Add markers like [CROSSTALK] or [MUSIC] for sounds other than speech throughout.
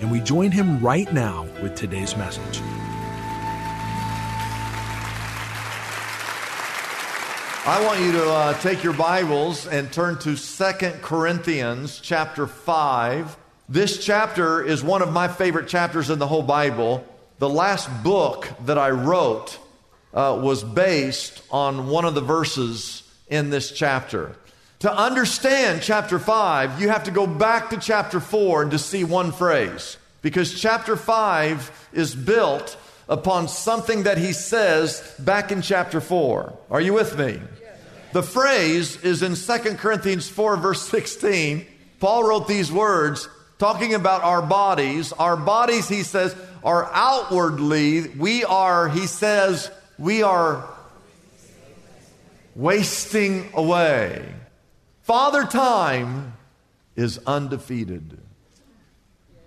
and we join him right now with today's message. I want you to uh, take your Bibles and turn to Second Corinthians chapter 5. This chapter is one of my favorite chapters in the whole Bible. The last book that I wrote uh, was based on one of the verses in this chapter. To understand chapter 5, you have to go back to chapter 4 and to see one phrase. Because chapter 5 is built upon something that he says back in chapter 4. Are you with me? The phrase is in 2 Corinthians 4, verse 16. Paul wrote these words talking about our bodies. Our bodies, he says, are outwardly, we are, he says, we are wasting away. Father Time is undefeated.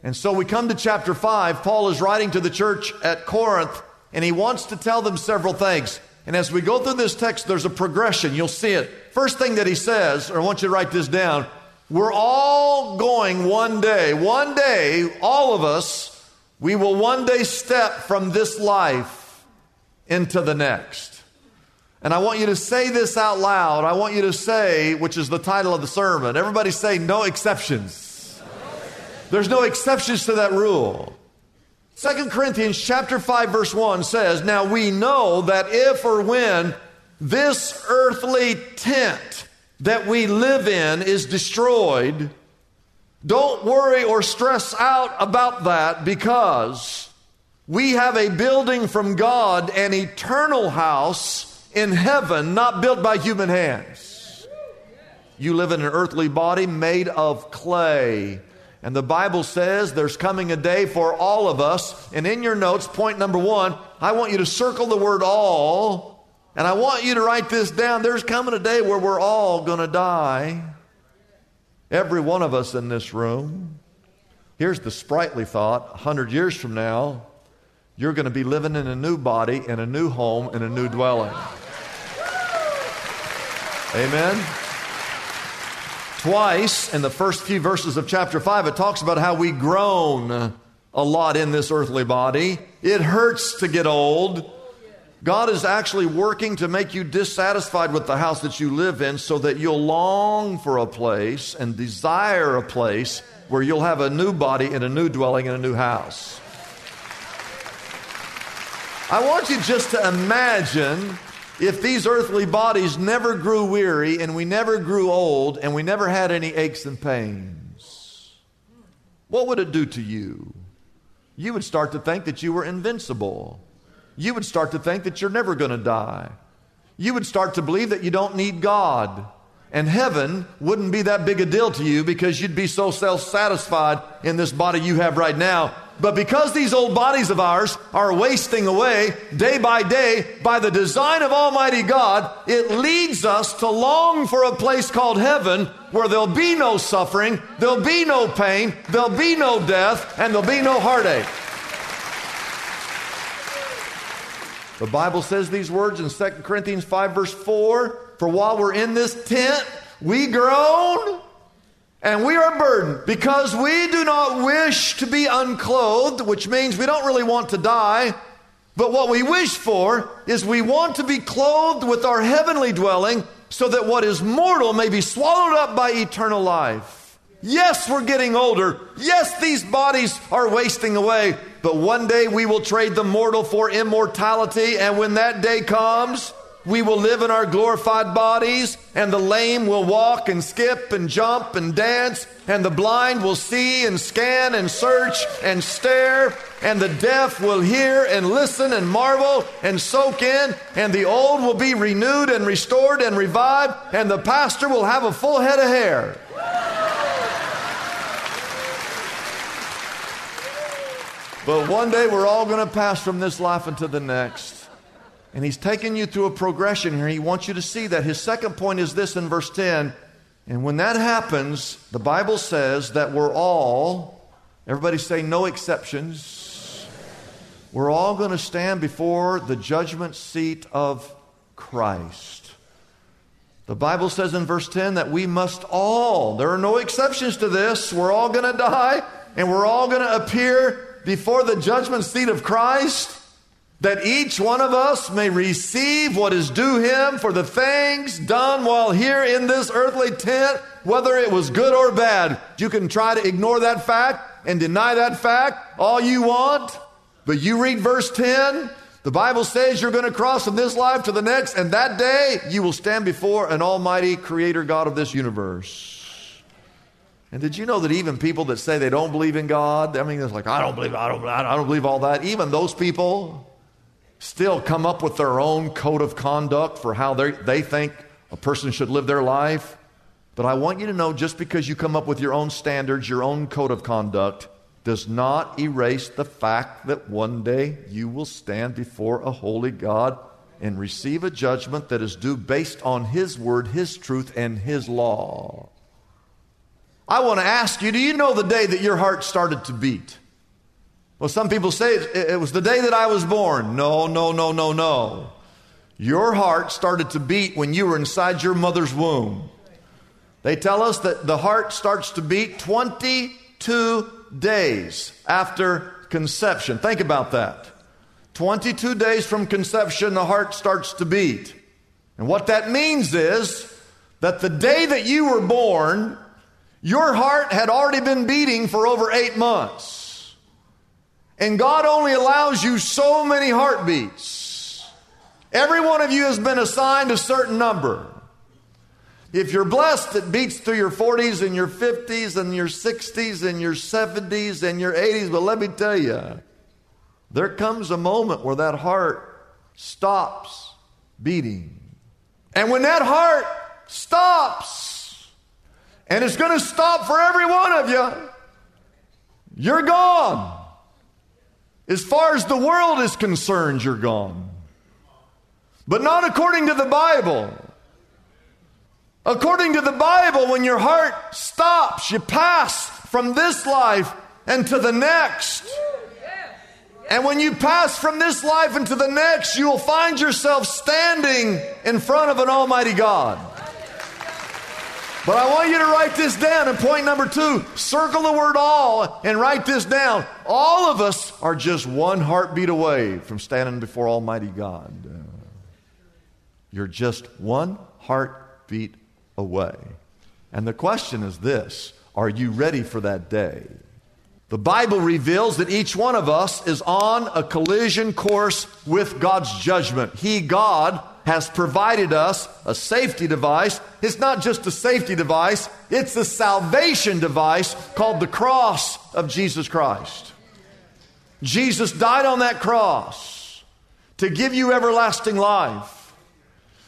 And so we come to chapter 5. Paul is writing to the church at Corinth, and he wants to tell them several things. And as we go through this text, there's a progression. You'll see it. First thing that he says, or I want you to write this down we're all going one day, one day, all of us, we will one day step from this life into the next. And I want you to say this out loud. I want you to say, which is the title of the sermon. Everybody say, no exceptions. There's no exceptions to that rule. Second Corinthians chapter 5 verse 1 says, "Now we know that if or when this earthly tent that we live in is destroyed, don't worry or stress out about that because we have a building from God, an eternal house in heaven, not built by human hands. You live in an earthly body made of clay. And the Bible says there's coming a day for all of us. And in your notes, point number one, I want you to circle the word all. And I want you to write this down. There's coming a day where we're all going to die. Every one of us in this room. Here's the sprightly thought 100 years from now, you're going to be living in a new body, in a new home, in a new dwelling. Amen. Twice in the first few verses of chapter 5, it talks about how we groan a lot in this earthly body. It hurts to get old. God is actually working to make you dissatisfied with the house that you live in so that you'll long for a place and desire a place where you'll have a new body and a new dwelling and a new house. I want you just to imagine if these earthly bodies never grew weary and we never grew old and we never had any aches and pains. What would it do to you? You would start to think that you were invincible. You would start to think that you're never going to die. You would start to believe that you don't need God. And heaven wouldn't be that big a deal to you because you'd be so self satisfied in this body you have right now but because these old bodies of ours are wasting away day by day by the design of Almighty God, it leads us to long for a place called heaven where there'll be no suffering, there'll be no pain, there'll be no death, and there'll be no heartache. The Bible says these words in 2 Corinthians 5, verse 4 For while we're in this tent, we groan and we are burdened because we do not wish to be unclothed, which means we don't really want to die. But what we wish for is we want to be clothed with our heavenly dwelling so that what is mortal may be swallowed up by eternal life. Yes, we're getting older. Yes, these bodies are wasting away. But one day we will trade the mortal for immortality. And when that day comes, we will live in our glorified bodies, and the lame will walk and skip and jump and dance, and the blind will see and scan and search and stare, and the deaf will hear and listen and marvel and soak in, and the old will be renewed and restored and revived, and the pastor will have a full head of hair. but one day we're all going to pass from this life into the next. And he's taking you through a progression here. He wants you to see that. His second point is this in verse 10. And when that happens, the Bible says that we're all, everybody say no exceptions, we're all going to stand before the judgment seat of Christ. The Bible says in verse 10 that we must all, there are no exceptions to this, we're all going to die and we're all going to appear before the judgment seat of Christ that each one of us may receive what is due him for the things done while here in this earthly tent, whether it was good or bad. You can try to ignore that fact and deny that fact all you want, but you read verse 10. The Bible says you're going to cross from this life to the next, and that day you will stand before an almighty creator God of this universe. And did you know that even people that say they don't believe in God, I mean, it's like, I don't believe, I don't, I don't believe all that. Even those people still come up with their own code of conduct for how they think a person should live their life. But I want you to know just because you come up with your own standards, your own code of conduct, does not erase the fact that one day you will stand before a holy God and receive a judgment that is due based on His word, His truth, and His law. I want to ask you do you know the day that your heart started to beat? Well, some people say it, was the day that I was born. No, no, no, no, no. Your heart started to beat when you were inside your mother's womb. They tell us that the heart starts to beat 22 days after conception. Think about that. 22 days from conception, the heart starts to beat. And what that means is that the day that you were born, your heart had already been beating for over eight months. And God only allows you so many heartbeats. Every one of you has been assigned a certain number. If you're blessed, it beats through your 40s and your 50s and your 60s and your 70s and your 80s. But let me tell you, there comes a moment where that heart stops beating. And when that heart stops, and it's going to stop for every one of you, you're gone. As far as the world is concerned, you're gone. But not according to the Bible. According to the Bible, when your heart stops, you pass from this life and to the next. And when you pass from this life into the next, you will find yourself standing in front of an Almighty God. But I want you to write this down. And point number two, circle the word all and write this down. All of us are just one heartbeat away from standing before Almighty God. You're just one heartbeat away. And the question is this Are you ready for that day? The Bible reveals that each one of us is on a collision course with God's judgment. He, God, has provided us a safety device. It's not just a safety device, it's a salvation device called the cross of Jesus Christ. Jesus died on that cross to give you everlasting life.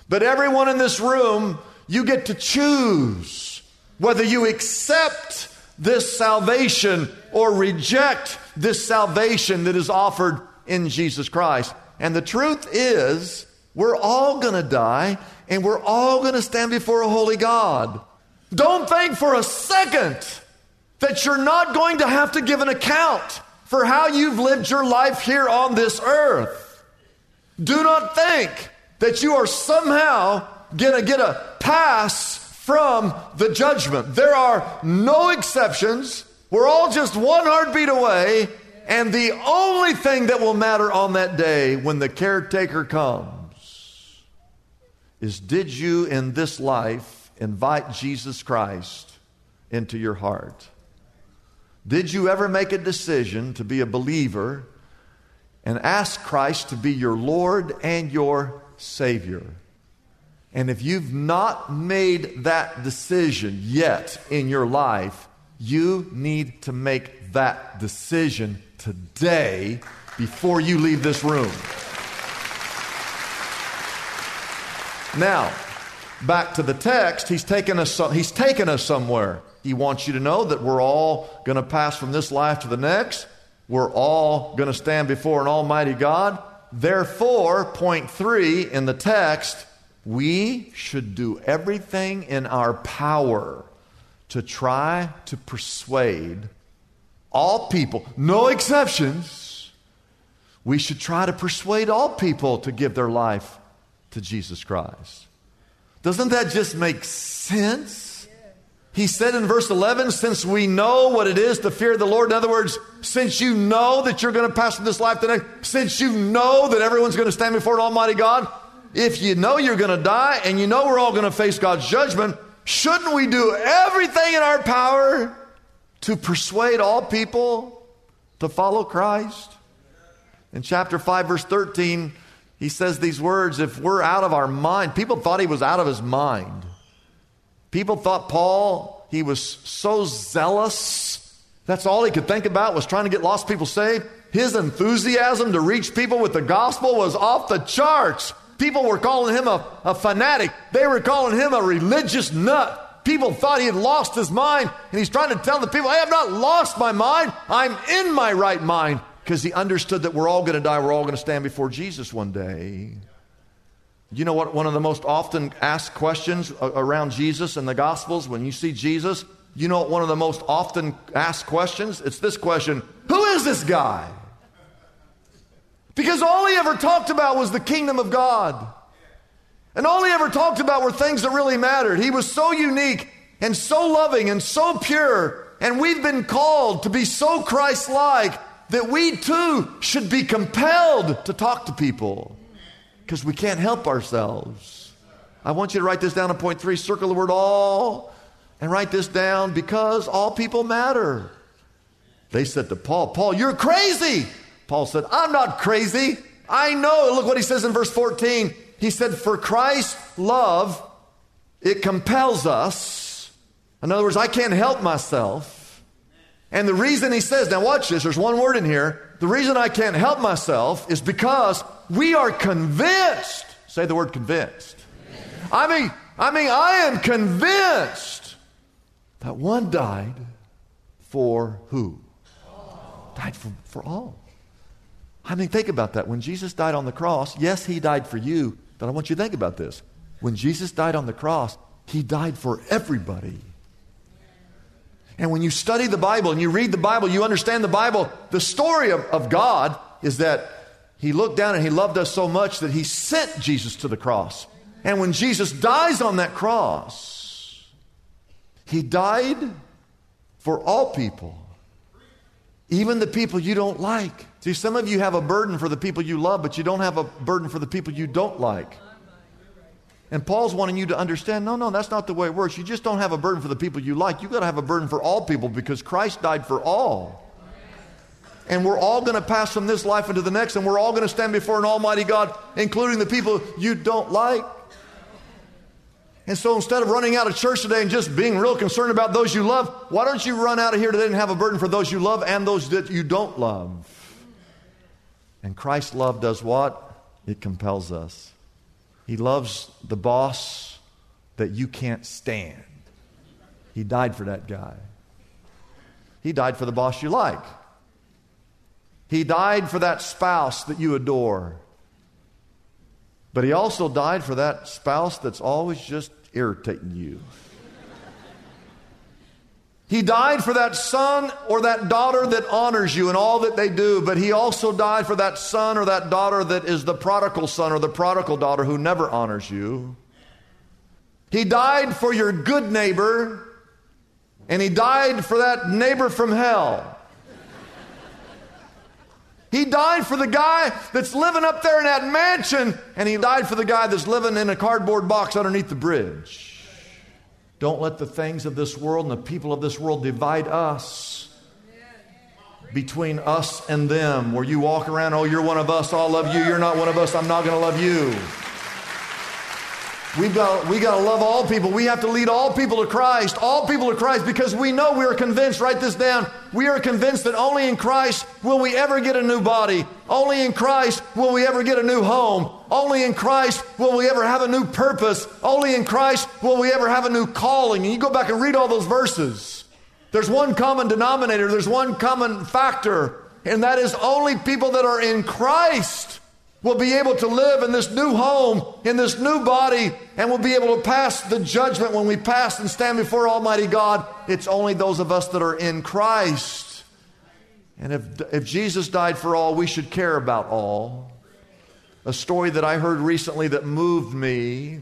But everyone in this room, you get to choose whether you accept this salvation or reject this salvation that is offered in Jesus Christ. And the truth is, we're all going to die and we're all going to stand before a holy God. Don't think for a second that you're not going to have to give an account for how you've lived your life here on this earth. Do not think that you are somehow going to get a pass from the judgment. There are no exceptions. We're all just one heartbeat away. And the only thing that will matter on that day when the caretaker comes is did you in this life invite Jesus Christ into your heart? Did you ever make a decision to be a believer and ask Christ to be your Lord and your Savior? And if you've not made that decision yet in your life, you need to make that decision today before you leave this room. Now, back to the text, he's taken us, he's taken us somewhere. He wants you to know that we're all going to pass from this life to the next. we're all going to stand before an almighty God. Therefore, point three in the text, we should do everything in our power to try to persuade all people, no exceptions. We should try to persuade all people to give their life to Jesus Christ. Doesn't that just make sense? He said in verse 11, since we know what it is to fear the Lord, in other words, since you know that you're going to pass from this life to the next, since you know that everyone's going to stand before an Almighty God, if you know you're going to die and you know we're all going to face God's judgment, shouldn't we do everything in our power to persuade all people to follow Christ? In chapter 5, verse 13, he says these words if we're out of our mind, people thought he was out of his mind. People thought Paul, he was so zealous. That's all he could think about was trying to get lost people saved. His enthusiasm to reach people with the gospel was off the charts. People were calling him a, a fanatic. They were calling him a religious nut. People thought he had lost his mind, and he's trying to tell the people, I have not lost my mind. I'm in my right mind. Because he understood that we're all going to die. We're all going to stand before Jesus one day. You know what? One of the most often asked questions around Jesus in the Gospels, when you see Jesus, you know what one of the most often asked questions? It's this question Who is this guy? Because all he ever talked about was the kingdom of God. And all he ever talked about were things that really mattered. He was so unique and so loving and so pure. And we've been called to be so Christ like that we too should be compelled to talk to people because we can't help ourselves. I want you to write this down in point three, circle the word all, and write this down because all people matter. They said to Paul, Paul, you're crazy. Paul said, I'm not crazy. I know. Look what he says in verse 14. He said, For Christ's love, it compels us. In other words, I can't help myself. And the reason he says, now watch this, there's one word in here. The reason I can't help myself is because we are convinced. Say the word convinced. I mean, I mean, I am convinced that one died for who? Died for, for all. I mean, think about that. When Jesus died on the cross, yes, he died for you, but I want you to think about this. When Jesus died on the cross, he died for everybody. And when you study the Bible and you read the Bible, you understand the Bible, the story of, of God is that he looked down and he loved us so much that he sent Jesus to the cross. And when Jesus dies on that cross, he died for all people, even the people you don't like. See, some of you have a burden for the people you love, but you don't have a burden for the people you don't like. And Paul's wanting you to understand no, no, that's not the way it works. You just don't have a burden for the people you like. You've got to have a burden for all people because Christ died for all. And we're all going to pass from this life into the next, and we're all going to stand before an Almighty God, including the people you don't like. And so instead of running out of church today and just being real concerned about those you love, why don't you run out of here today and have a burden for those you love and those that you don't love? And Christ's love does what? It compels us. He loves the boss that you can't stand. He died for that guy. He died for the boss you like. He died for that spouse that you adore. But he also died for that spouse that's always just irritating you. He died for that son or that daughter that honors you in all that they do, but he also died for that son or that daughter that is the prodigal son or the prodigal daughter who never honors you. He died for your good neighbor, and he died for that neighbor from hell. He died for the guy that's living up there in that mansion, and he died for the guy that's living in a cardboard box underneath the bridge. Don't let the things of this world and the people of this world divide us between us and them, where you walk around, oh, you're one of us, I'll love you, you're not one of us, I'm not going to love you. We've got, we got to love all people. We have to lead all people to Christ, all people to Christ, because we know we are convinced, write this down, we are convinced that only in Christ will we ever get a new body. Only in Christ will we ever get a new home. Only in Christ will we ever have a new purpose. Only in Christ will we ever have a new calling. And you go back and read all those verses. There's one common denominator, there's one common factor and that is only people that are in Christ will be able to live in this new home, in this new body, and will be able to pass the judgment when we pass and stand before Almighty God. It's only those of us that are in Christ. And if, if Jesus died for all, we should care about all. A story that I heard recently that moved me.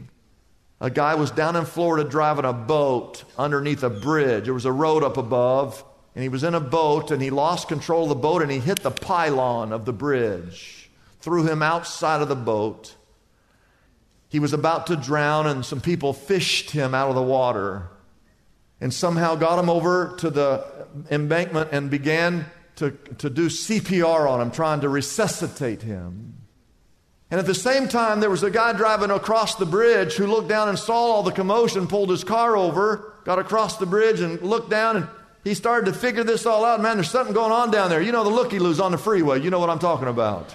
A guy was down in Florida driving a boat underneath a bridge. There was a road up above, and he was in a boat and he lost control of the boat and he hit the pylon of the bridge threw him outside of the boat. He was about to drown, and some people fished him out of the water and somehow got him over to the embankment and began to, to do CPR on him, trying to resuscitate him. And at the same time, there was a guy driving across the bridge who looked down and saw all the commotion, pulled his car over, got across the bridge, and looked down, and he started to figure this all out. Man, there's something going on down there. You know the looky loos on the freeway. You know what I'm talking about.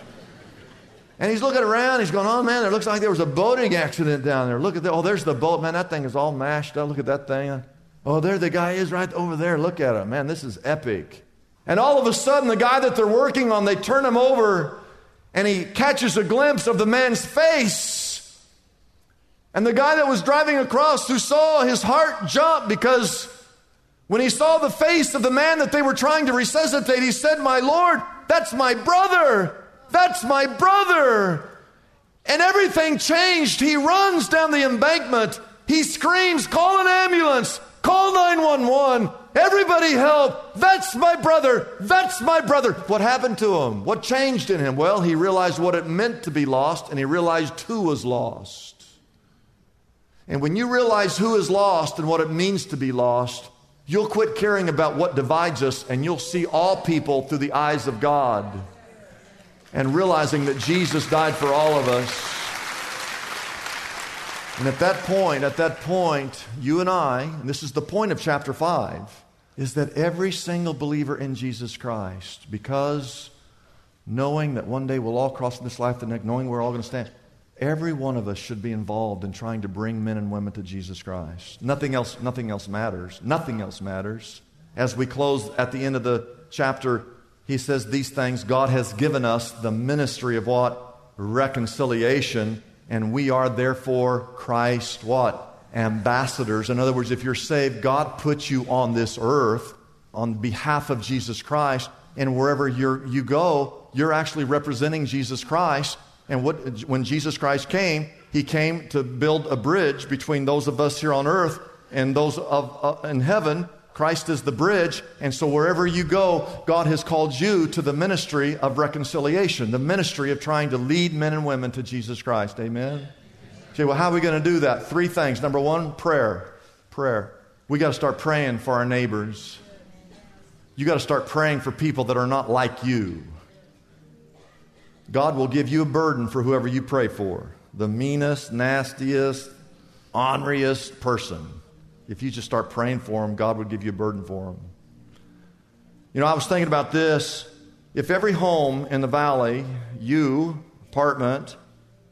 And he's looking around. He's going, oh, man, it looks like there was a boating accident down there. Look at that. Oh, there's the boat. Man, that thing is all mashed up. Look at that thing. Oh, there the guy is right over there. Look at him. Man, this is epic. And all of a sudden, the guy that they're working on, they turn him over and he catches a glimpse of the man's face. And the guy that was driving across, who saw his heart jump because when he saw the face of the man that they were trying to resuscitate, he said, My Lord, that's my brother. That's my brother. And everything changed. He runs down the embankment. He screams, Call an ambulance. Call 911. Everybody help. That's my brother. That's my brother. What happened to him? What changed in him? Well, he realized what it meant to be lost and he realized who was lost. And when you realize who is lost and what it means to be lost, you'll quit caring about what divides us and you'll see all people through the eyes of God and realizing that Jesus died for all of us. And at that point, at that point, you and I, and this is the point of chapter 5, is that every single believer in Jesus Christ, because knowing that one day we'll all cross this life the next, knowing we're all going to stand, every one of us should be involved in trying to bring men and women to Jesus Christ. Nothing else, nothing else matters. Nothing else matters. As we close at the end of the chapter, he says these things God has given us the ministry of what? Reconciliation. And we are therefore Christ what? Ambassadors. In other words, if you're saved, God puts you on this earth on behalf of Jesus Christ. And wherever you you go, you're actually representing Jesus Christ. And what, when Jesus Christ came, he came to build a bridge between those of us here on earth and those of, uh, in heaven Christ is the bridge, and so wherever you go, God has called you to the ministry of reconciliation, the ministry of trying to lead men and women to Jesus Christ. Amen? Okay, well, how are we going to do that? Three things. Number one, prayer. Prayer. We got to start praying for our neighbors. You got to start praying for people that are not like you. God will give you a burden for whoever you pray for the meanest, nastiest, orneriest person. If you just start praying for them, God would give you a burden for them. You know, I was thinking about this. If every home in the valley, you, apartment,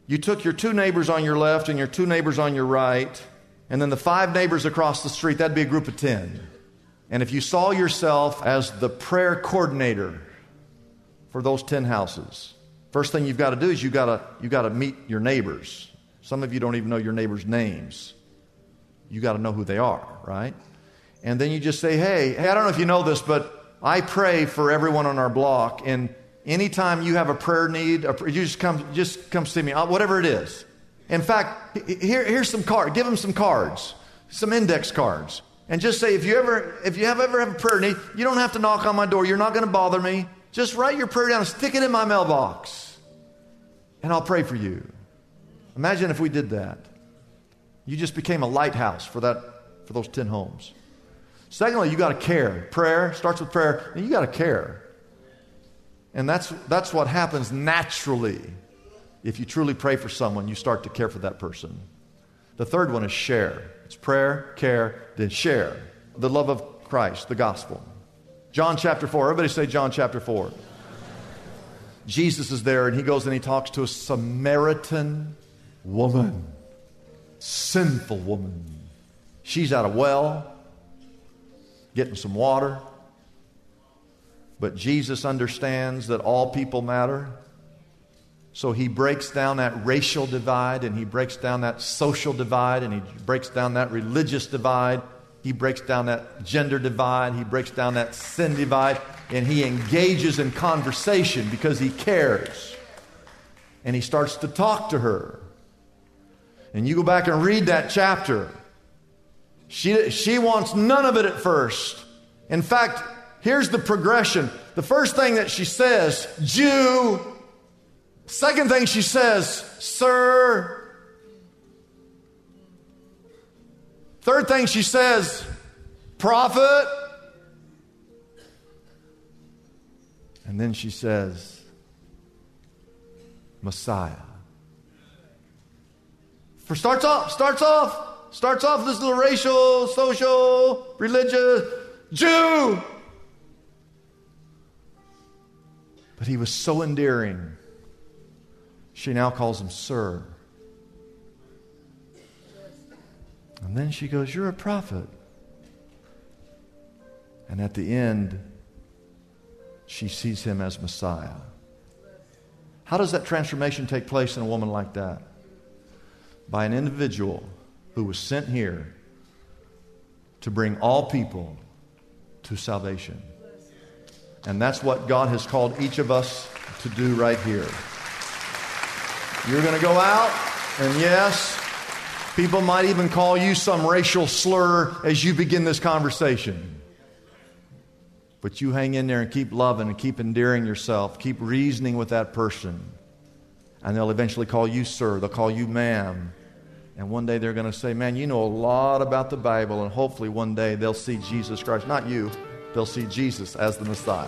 you took your two neighbors on your left and your two neighbors on your right, and then the five neighbors across the street, that'd be a group of 10. And if you saw yourself as the prayer coordinator for those 10 houses, first thing you've got to do is you've got to, you've got to meet your neighbors. Some of you don't even know your neighbors' names you got to know who they are, right? And then you just say, hey, hey, I don't know if you know this, but I pray for everyone on our block. And anytime you have a prayer need, you just come, just come see me, uh, whatever it is. In fact, here, here's some cards. Give them some cards, some index cards, and just say, if you ever, if you have ever have a prayer need, you don't have to knock on my door. You're not going to bother me. Just write your prayer down, stick it in my mailbox, and I'll pray for you. Imagine if we did that. You just became a lighthouse for, that, for those 10 homes. Secondly, you got to care. Prayer starts with prayer, and you got to care. And that's, that's what happens naturally. If you truly pray for someone, you start to care for that person. The third one is share. It's prayer, care, then share. The love of Christ, the gospel. John chapter 4. Everybody say John chapter 4. Jesus is there and he goes and he talks to a Samaritan woman sinful woman. She's at a well, getting some water. But Jesus understands that all people matter. So he breaks down that racial divide and he breaks down that social divide and he breaks down that religious divide. He breaks down that gender divide. He breaks down that sin divide and he engages in conversation because he cares. And he starts to talk to her. And you go back and read that chapter. She, she wants none of it at first. In fact, here's the progression. The first thing that she says, Jew. Second thing she says, Sir. Third thing she says, Prophet. And then she says, Messiah. For starts off, starts off, starts off this little racial, social, religious Jew. But he was so endearing. She now calls him Sir. And then she goes, You're a prophet. And at the end, she sees him as Messiah. How does that transformation take place in a woman like that? By an individual who was sent here to bring all people to salvation. And that's what God has called each of us to do right here. You're going to go out, and yes, people might even call you some racial slur as you begin this conversation. But you hang in there and keep loving and keep endearing yourself, keep reasoning with that person. And they'll eventually call you sir, they'll call you ma'am. And one day they're going to say, Man, you know a lot about the Bible. And hopefully one day they'll see Jesus Christ. Not you, they'll see Jesus as the Messiah.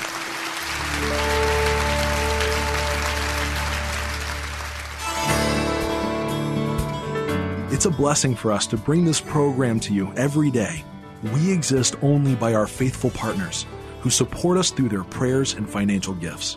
[LAUGHS] It's a blessing for us to bring this program to you every day. We exist only by our faithful partners who support us through their prayers and financial gifts.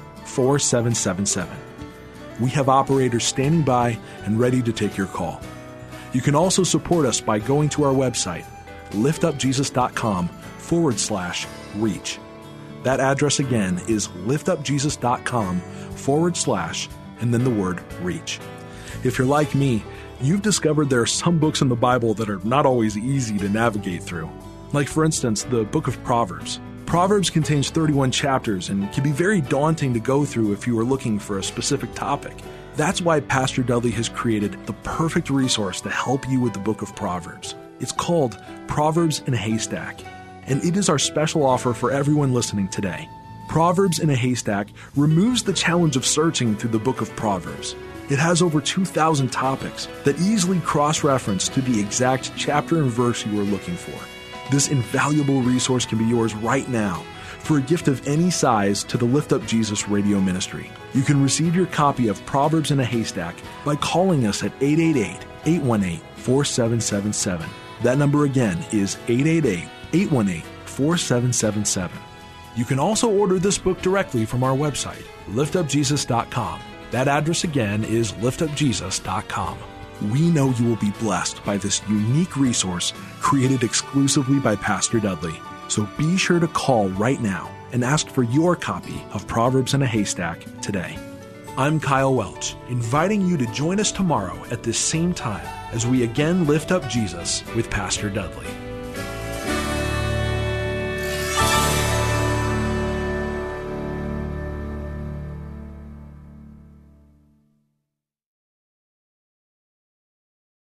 4777. We have operators standing by and ready to take your call. You can also support us by going to our website, liftupjesus.com forward slash reach. That address again is liftupjesus.com forward slash and then the word reach. If you're like me, you've discovered there are some books in the Bible that are not always easy to navigate through. Like, for instance, the book of Proverbs. Proverbs contains 31 chapters and can be very daunting to go through if you are looking for a specific topic. That's why Pastor Dudley has created the perfect resource to help you with the book of Proverbs. It's called Proverbs in a Haystack, and it is our special offer for everyone listening today. Proverbs in a Haystack removes the challenge of searching through the book of Proverbs. It has over 2,000 topics that easily cross reference to the exact chapter and verse you are looking for. This invaluable resource can be yours right now for a gift of any size to the Lift Up Jesus radio ministry. You can receive your copy of Proverbs in a Haystack by calling us at 888 818 4777. That number again is 888 818 4777. You can also order this book directly from our website, liftupjesus.com. That address again is liftupjesus.com. We know you will be blessed by this unique resource created exclusively by Pastor Dudley. So be sure to call right now and ask for your copy of Proverbs in a Haystack today. I'm Kyle Welch, inviting you to join us tomorrow at this same time as we again lift up Jesus with Pastor Dudley.